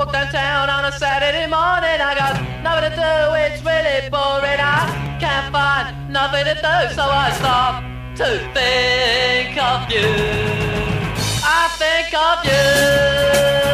Walk downtown on a Saturday morning. I got nothing to do. It's really boring. I can't find nothing to do, so I stop to think of you. I think of you.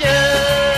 love you.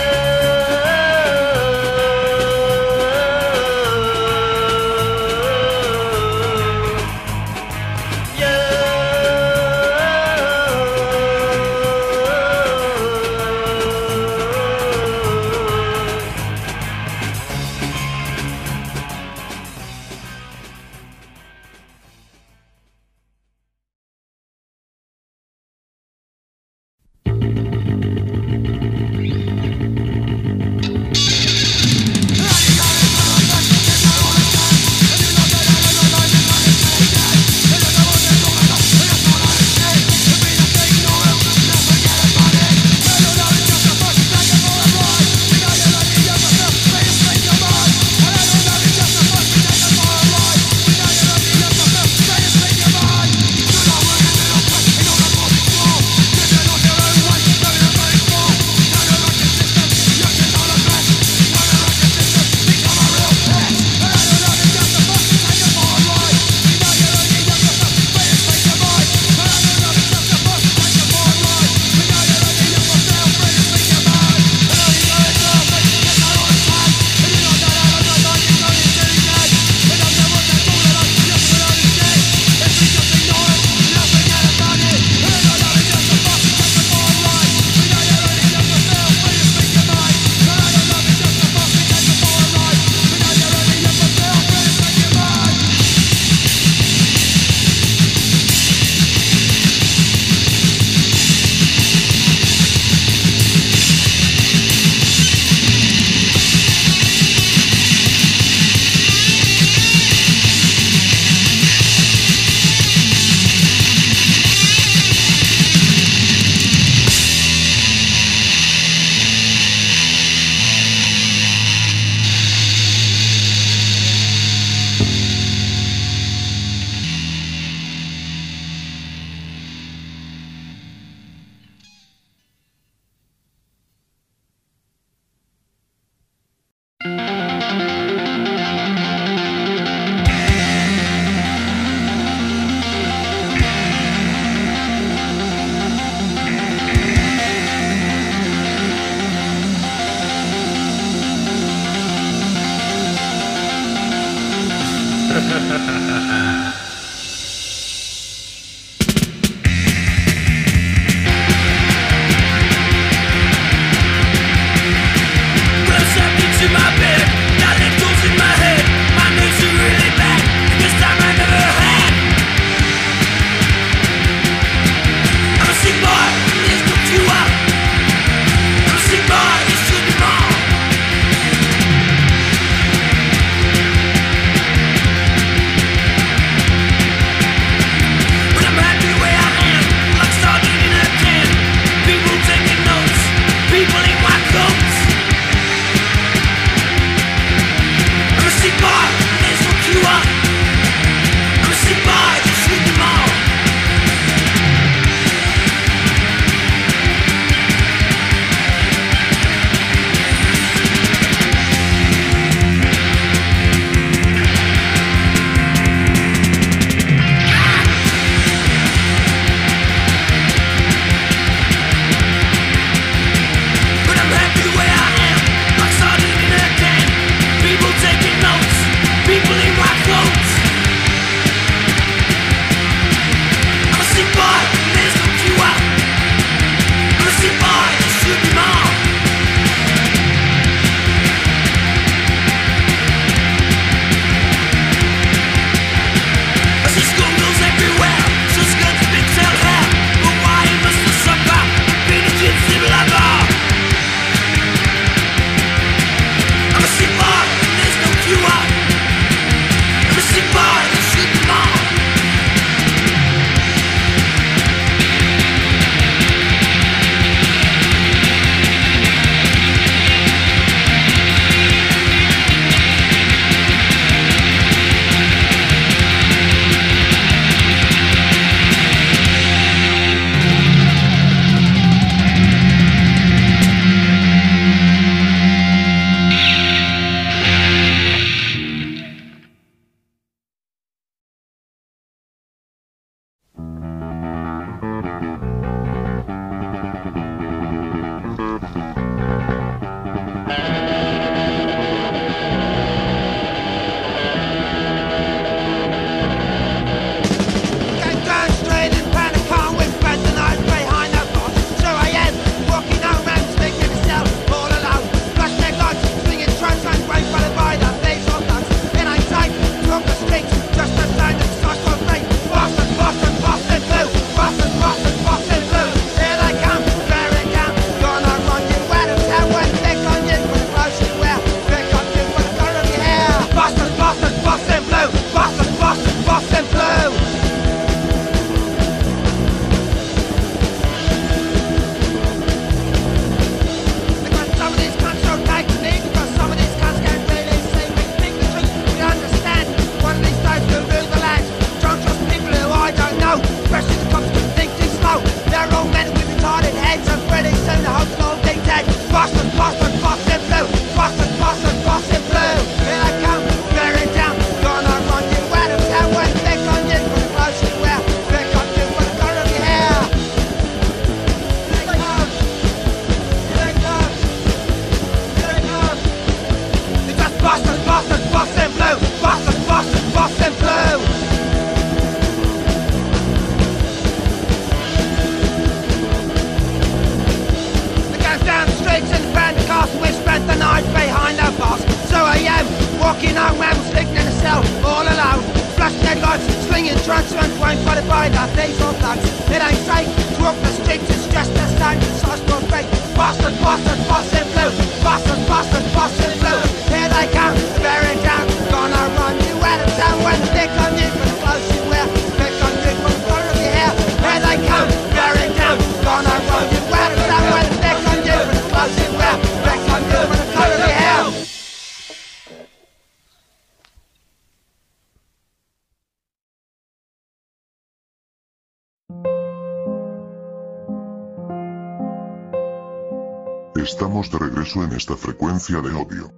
Estamos de regreso en esta frecuencia de odio.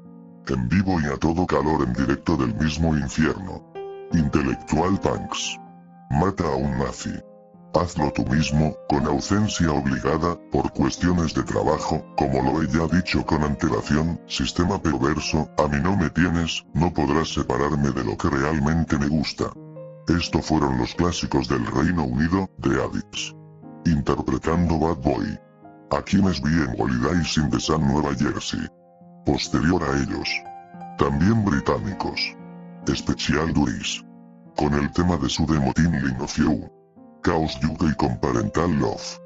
En vivo y a todo calor en directo del mismo infierno. Intelectual Punks. Mata a un nazi. Hazlo tú mismo, con ausencia obligada, por cuestiones de trabajo, como lo he ya dicho con antelación, sistema perverso, a mí no me tienes, no podrás separarme de lo que realmente me gusta. Esto fueron los clásicos del Reino Unido, de Addicts. Interpretando Bad Boy. A quienes vi en Holiday in the Sun Nueva Jersey. Posterior a ellos. También británicos. Special Duris. Con el tema de su demo Line of You. Chaos UK con Parental Love.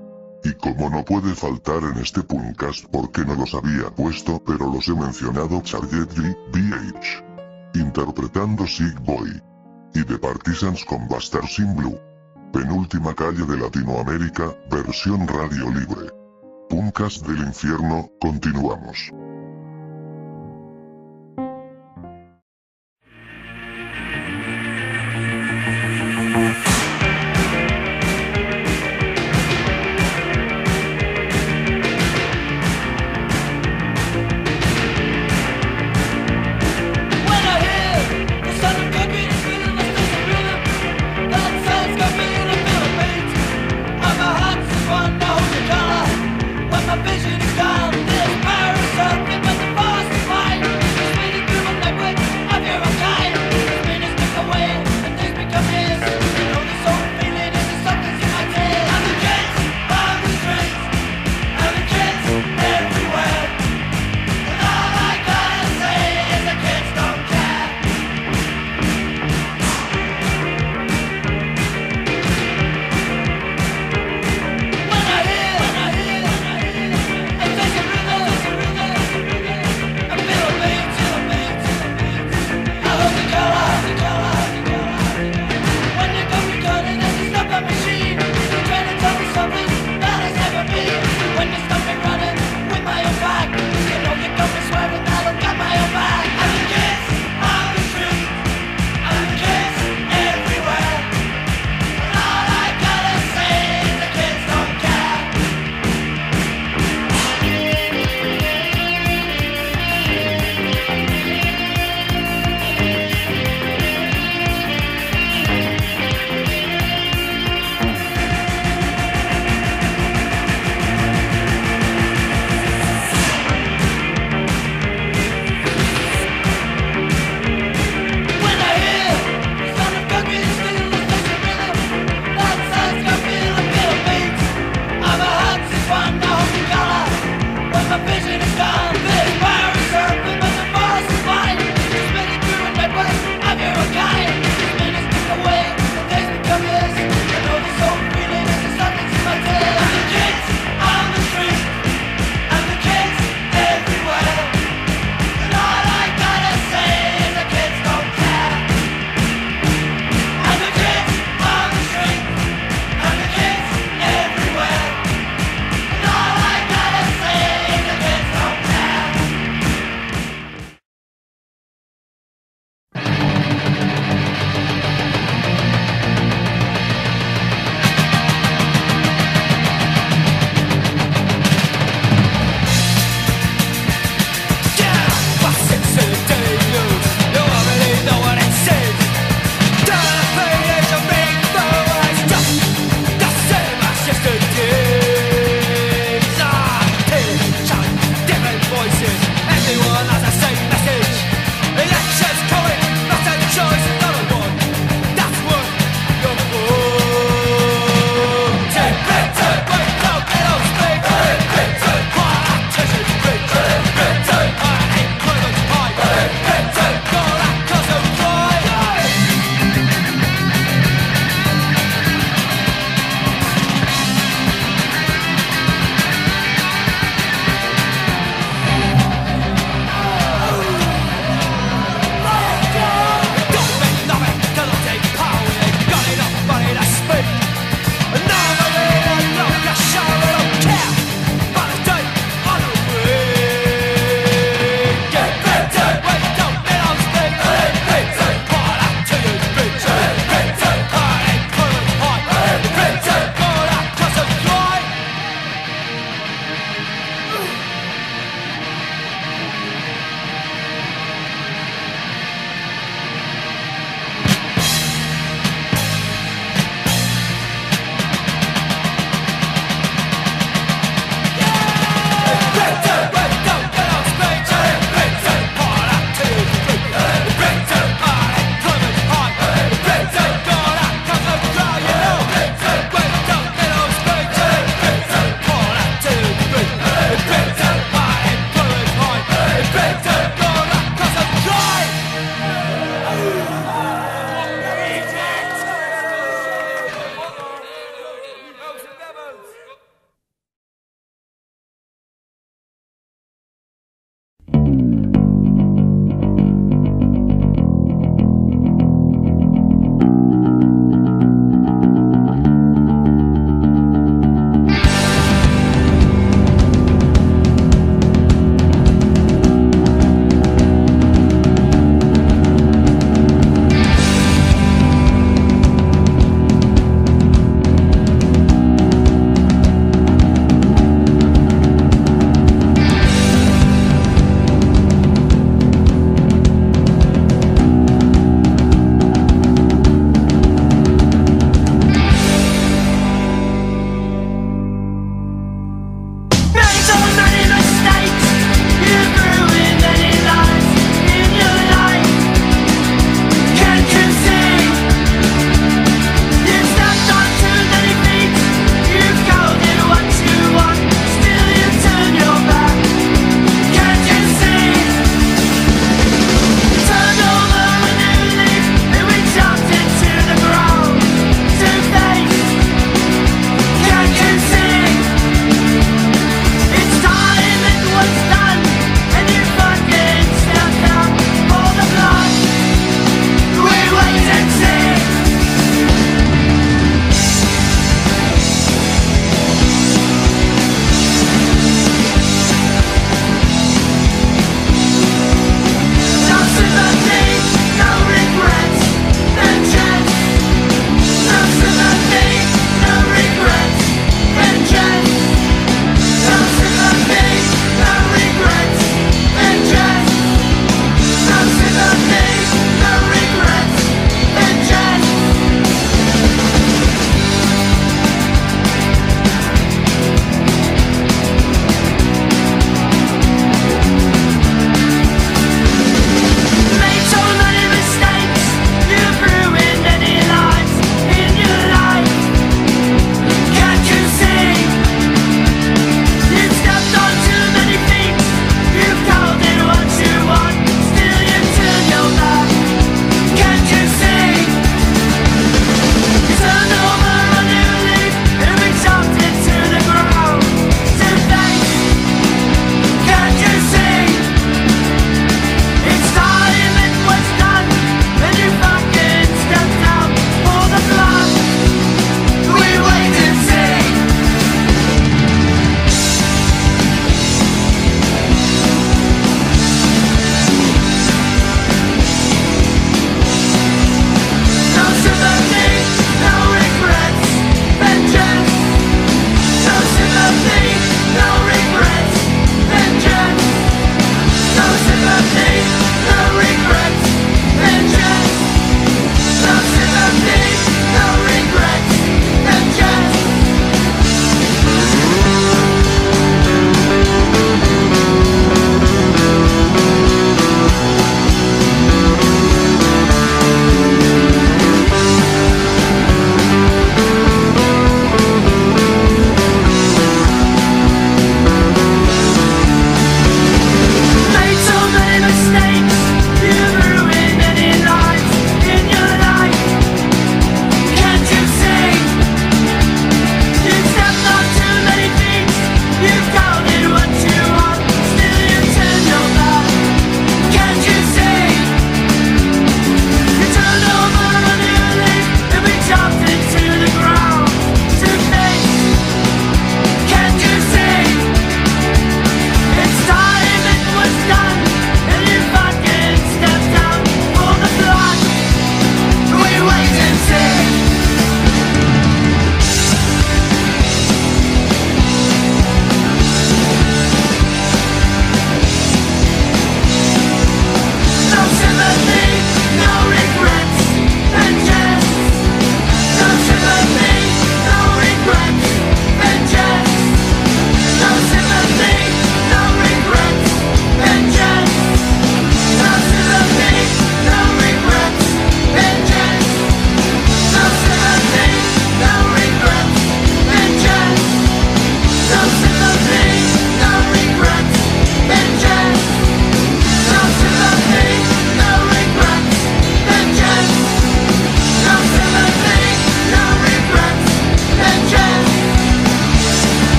Y como no puede faltar en este podcast porque no los había puesto pero los he mencionado Charlotte G, BH. Interpretando Sick Boy. Y The Partisans con Bastard in Blue. Penúltima calle de Latinoamérica, versión radio libre. Puncas del infierno, continuamos.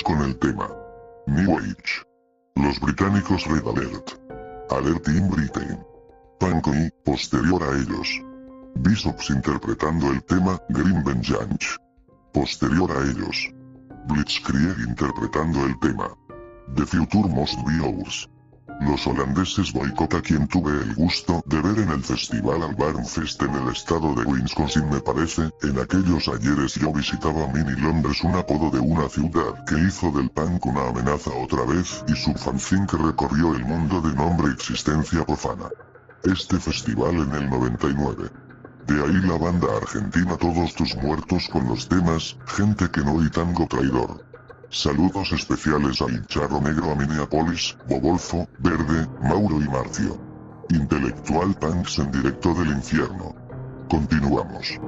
Con el tema New Age. Los británicos Red Alert. Alert in Britain. Punk y, posterior a ellos. Bishops interpretando el tema Green Vengeance. Posterior a ellos. Blitzkrieg interpretando el tema The Future Must Be Ours. Los holandeses boicot a quien tuve el gusto de ver en el festival Albarnfest en el estado de Wisconsin me parece, en aquellos ayeres yo visitaba Mini Londres un apodo de una ciudad que hizo del punk una amenaza otra vez y su fanzine que recorrió el mundo de nombre existencia profana. Este festival en el 99. De ahí la banda argentina Todos tus muertos con los temas, gente que no y tango traidor. Saludos especiales a Charro Negro a Minneapolis, Bobolfo, Verde, Mauro y Marcio. Intelectual Punks en directo del infierno. Continuamos.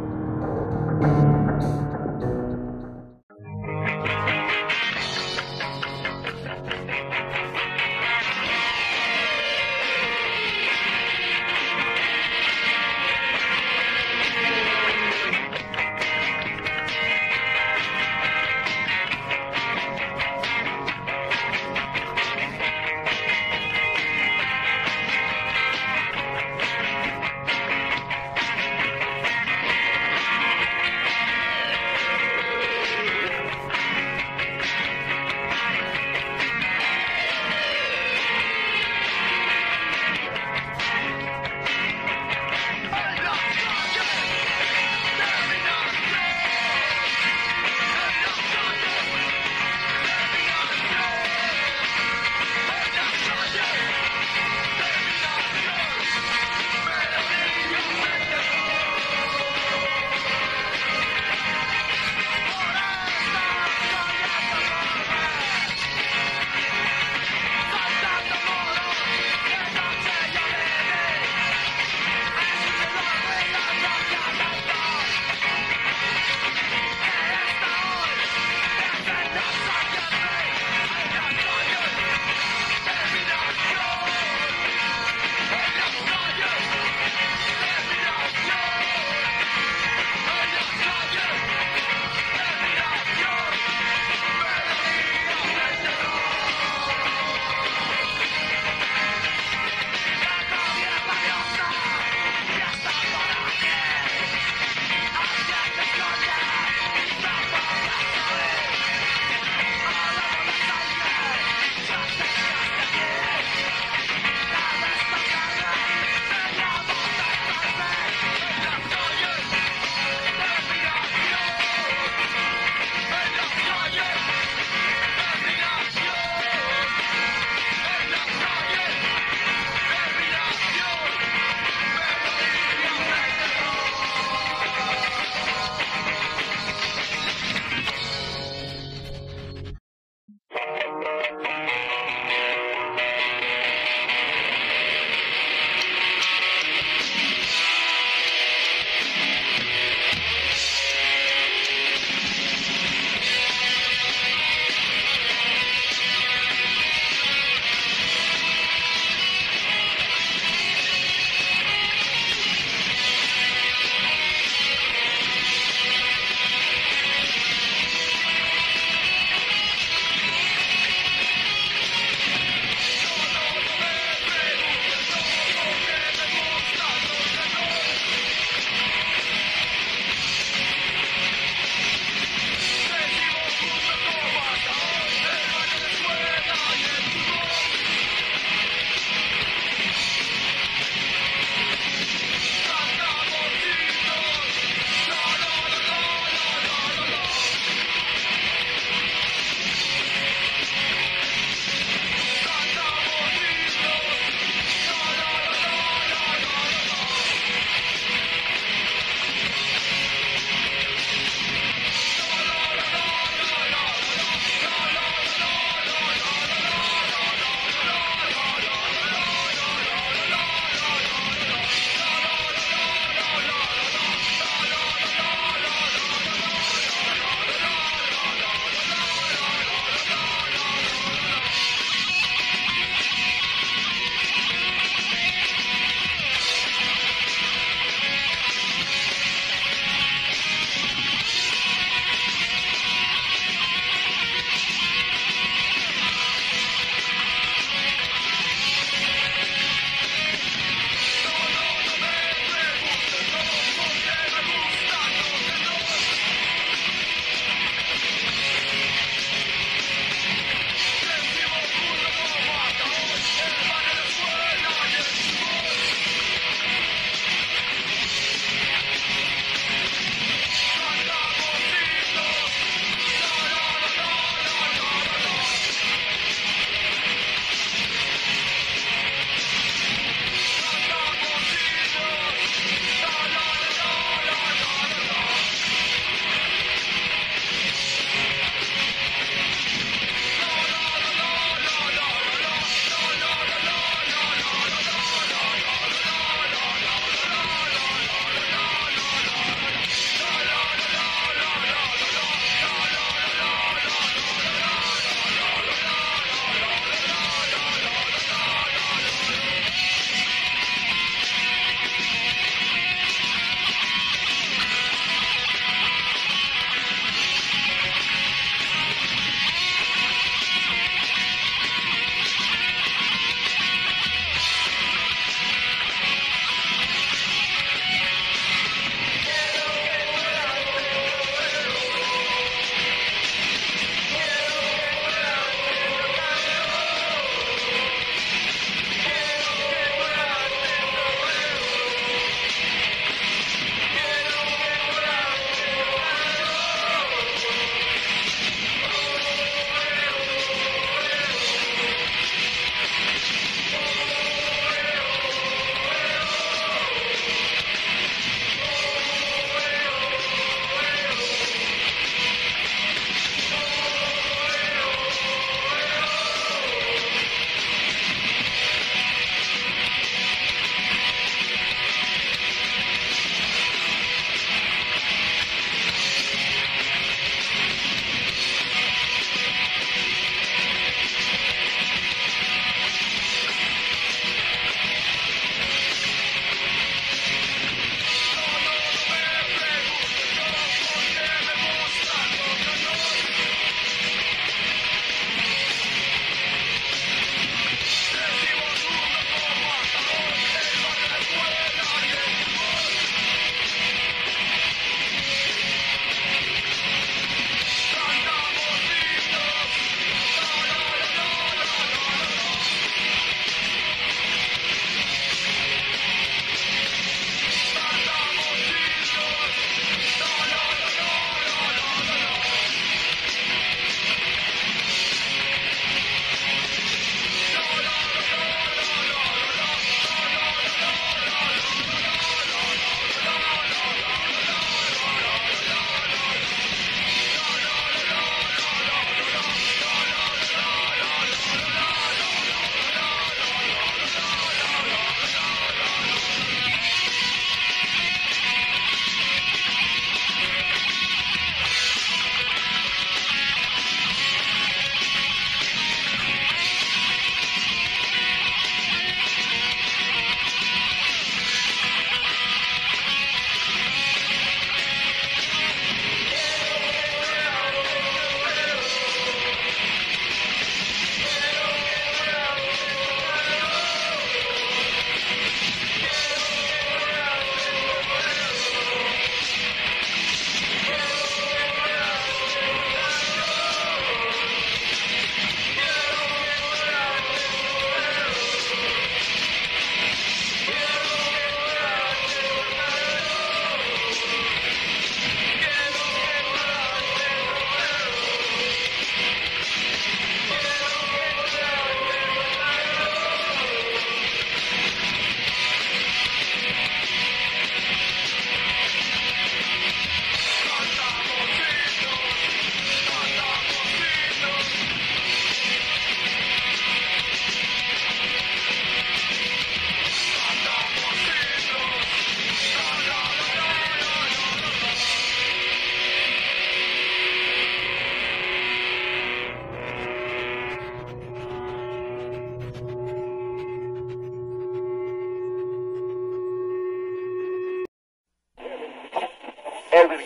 También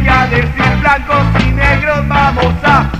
voy a decir, blancos y negros vamos a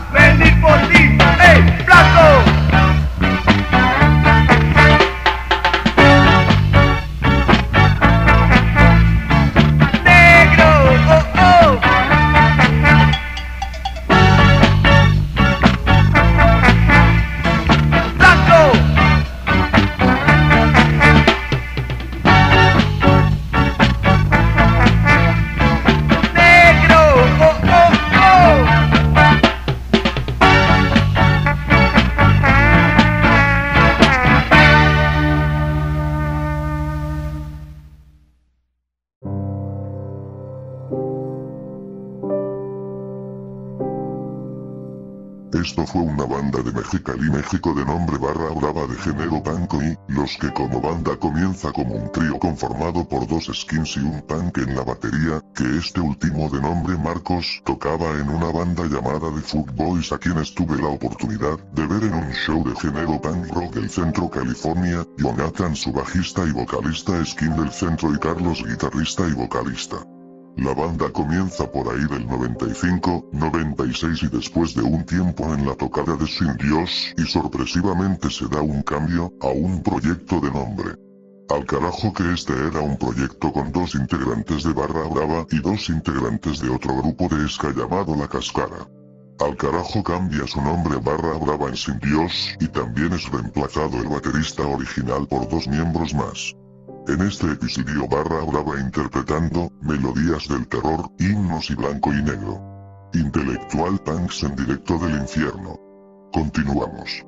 Mexicali, México de nombre Barra Brava de género punk y, los que como banda comienza como un trío conformado por dos skins y un punk en la batería, que este último de nombre Marcos tocaba en una banda llamada The Food Boys a quienes tuve la oportunidad de ver en un show de género punk rock del centro California, Jonathan su bajista y vocalista skin del centro y Carlos guitarrista y vocalista. La banda comienza por ahí del 95, 96 y después de un tiempo en la tocada de Sin Dios, y sorpresivamente se da un cambio, a un proyecto de nombre. Al carajo que este era un proyecto con dos integrantes de Barra Brava y dos integrantes de otro grupo de ska llamado La Cascara. Al carajo cambia su nombre Barra Brava en Sin Dios, y también es reemplazado el baterista original por dos miembros más. En este episodio Barra Brava interpretando, melodías del terror, himnos y blanco y negro. Intelectual Punks en directo del infierno. Continuamos.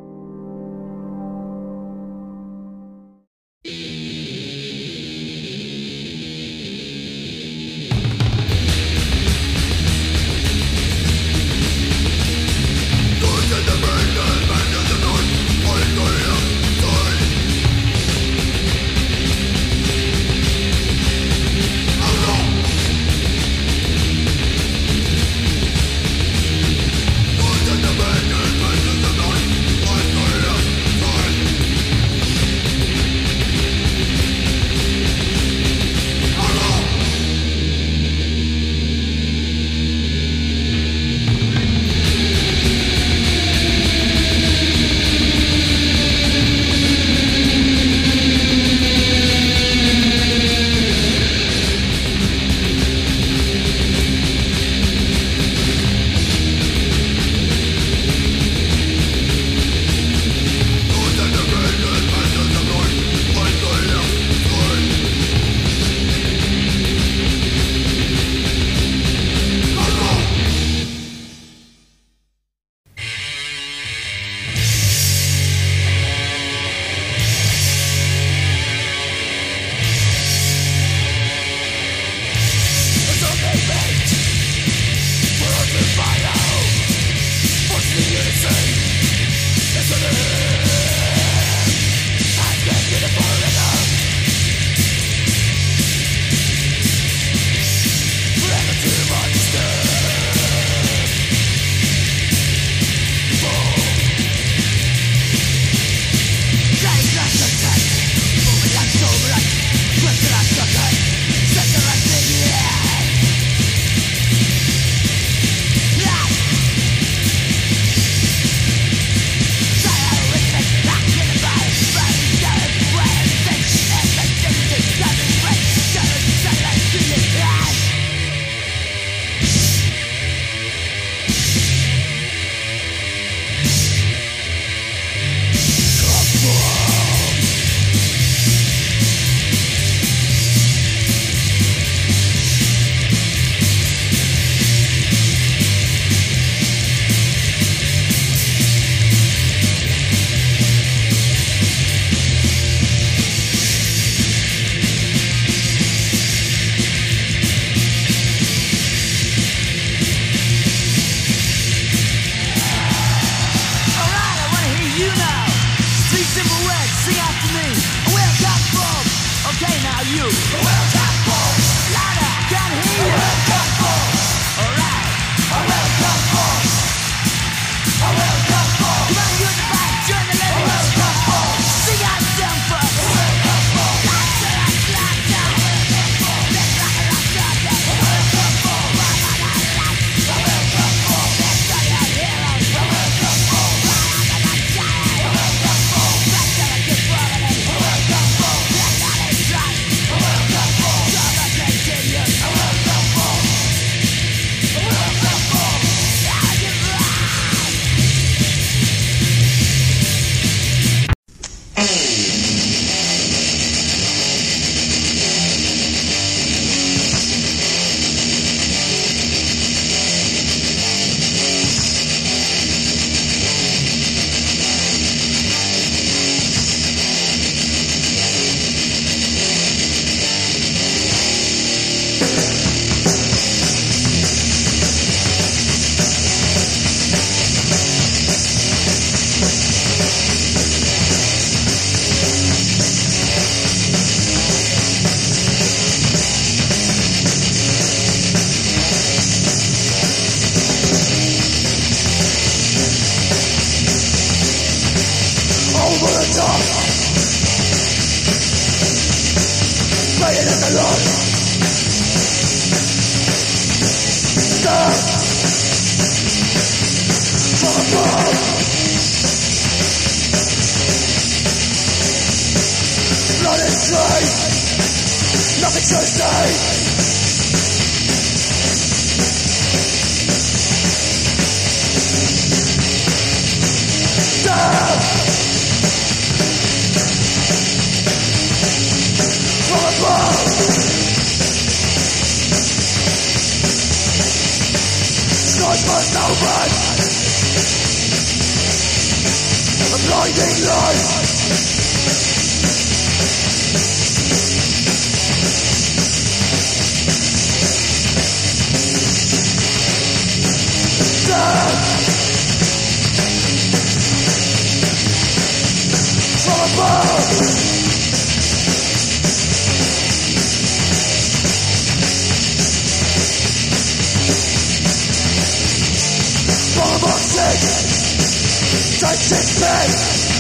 Este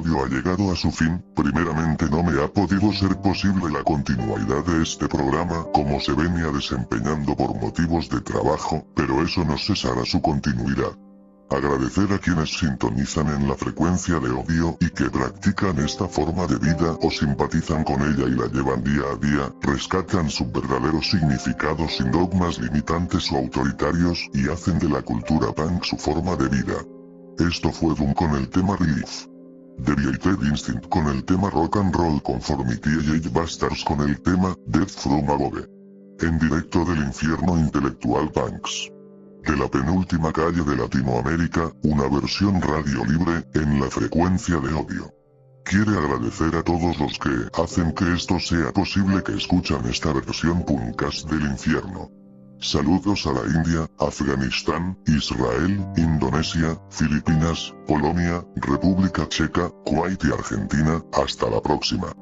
episodio ha llegado a su fin, primeramente no me ha podido ser posible la continuidad de este programa como se venía desempeñando por motivos de trabajo, pero eso no cesará su continuidad. Agradecer a quienes sintonizan en la frecuencia de odio y que practican esta forma de vida o simpatizan con ella y la llevan día a día, rescatan su verdadero significado sin dogmas limitantes o autoritarios y hacen de la cultura punk su forma de vida. Esto fue Doom con el tema Relief. Deviated Instinct con el tema Rock and Roll Conformity y Bastards con el tema Death from Above. En directo del infierno intelectual punks. De la penúltima calle de Latinoamérica, una versión radio libre, en la frecuencia de odio. Quiere agradecer a todos los que hacen que esto sea posible que escuchan esta versión punkas del infierno. Saludos a la India, Afganistán, Israel, Indonesia, Filipinas, Polonia, República Checa, Kuwait y Argentina, hasta la próxima.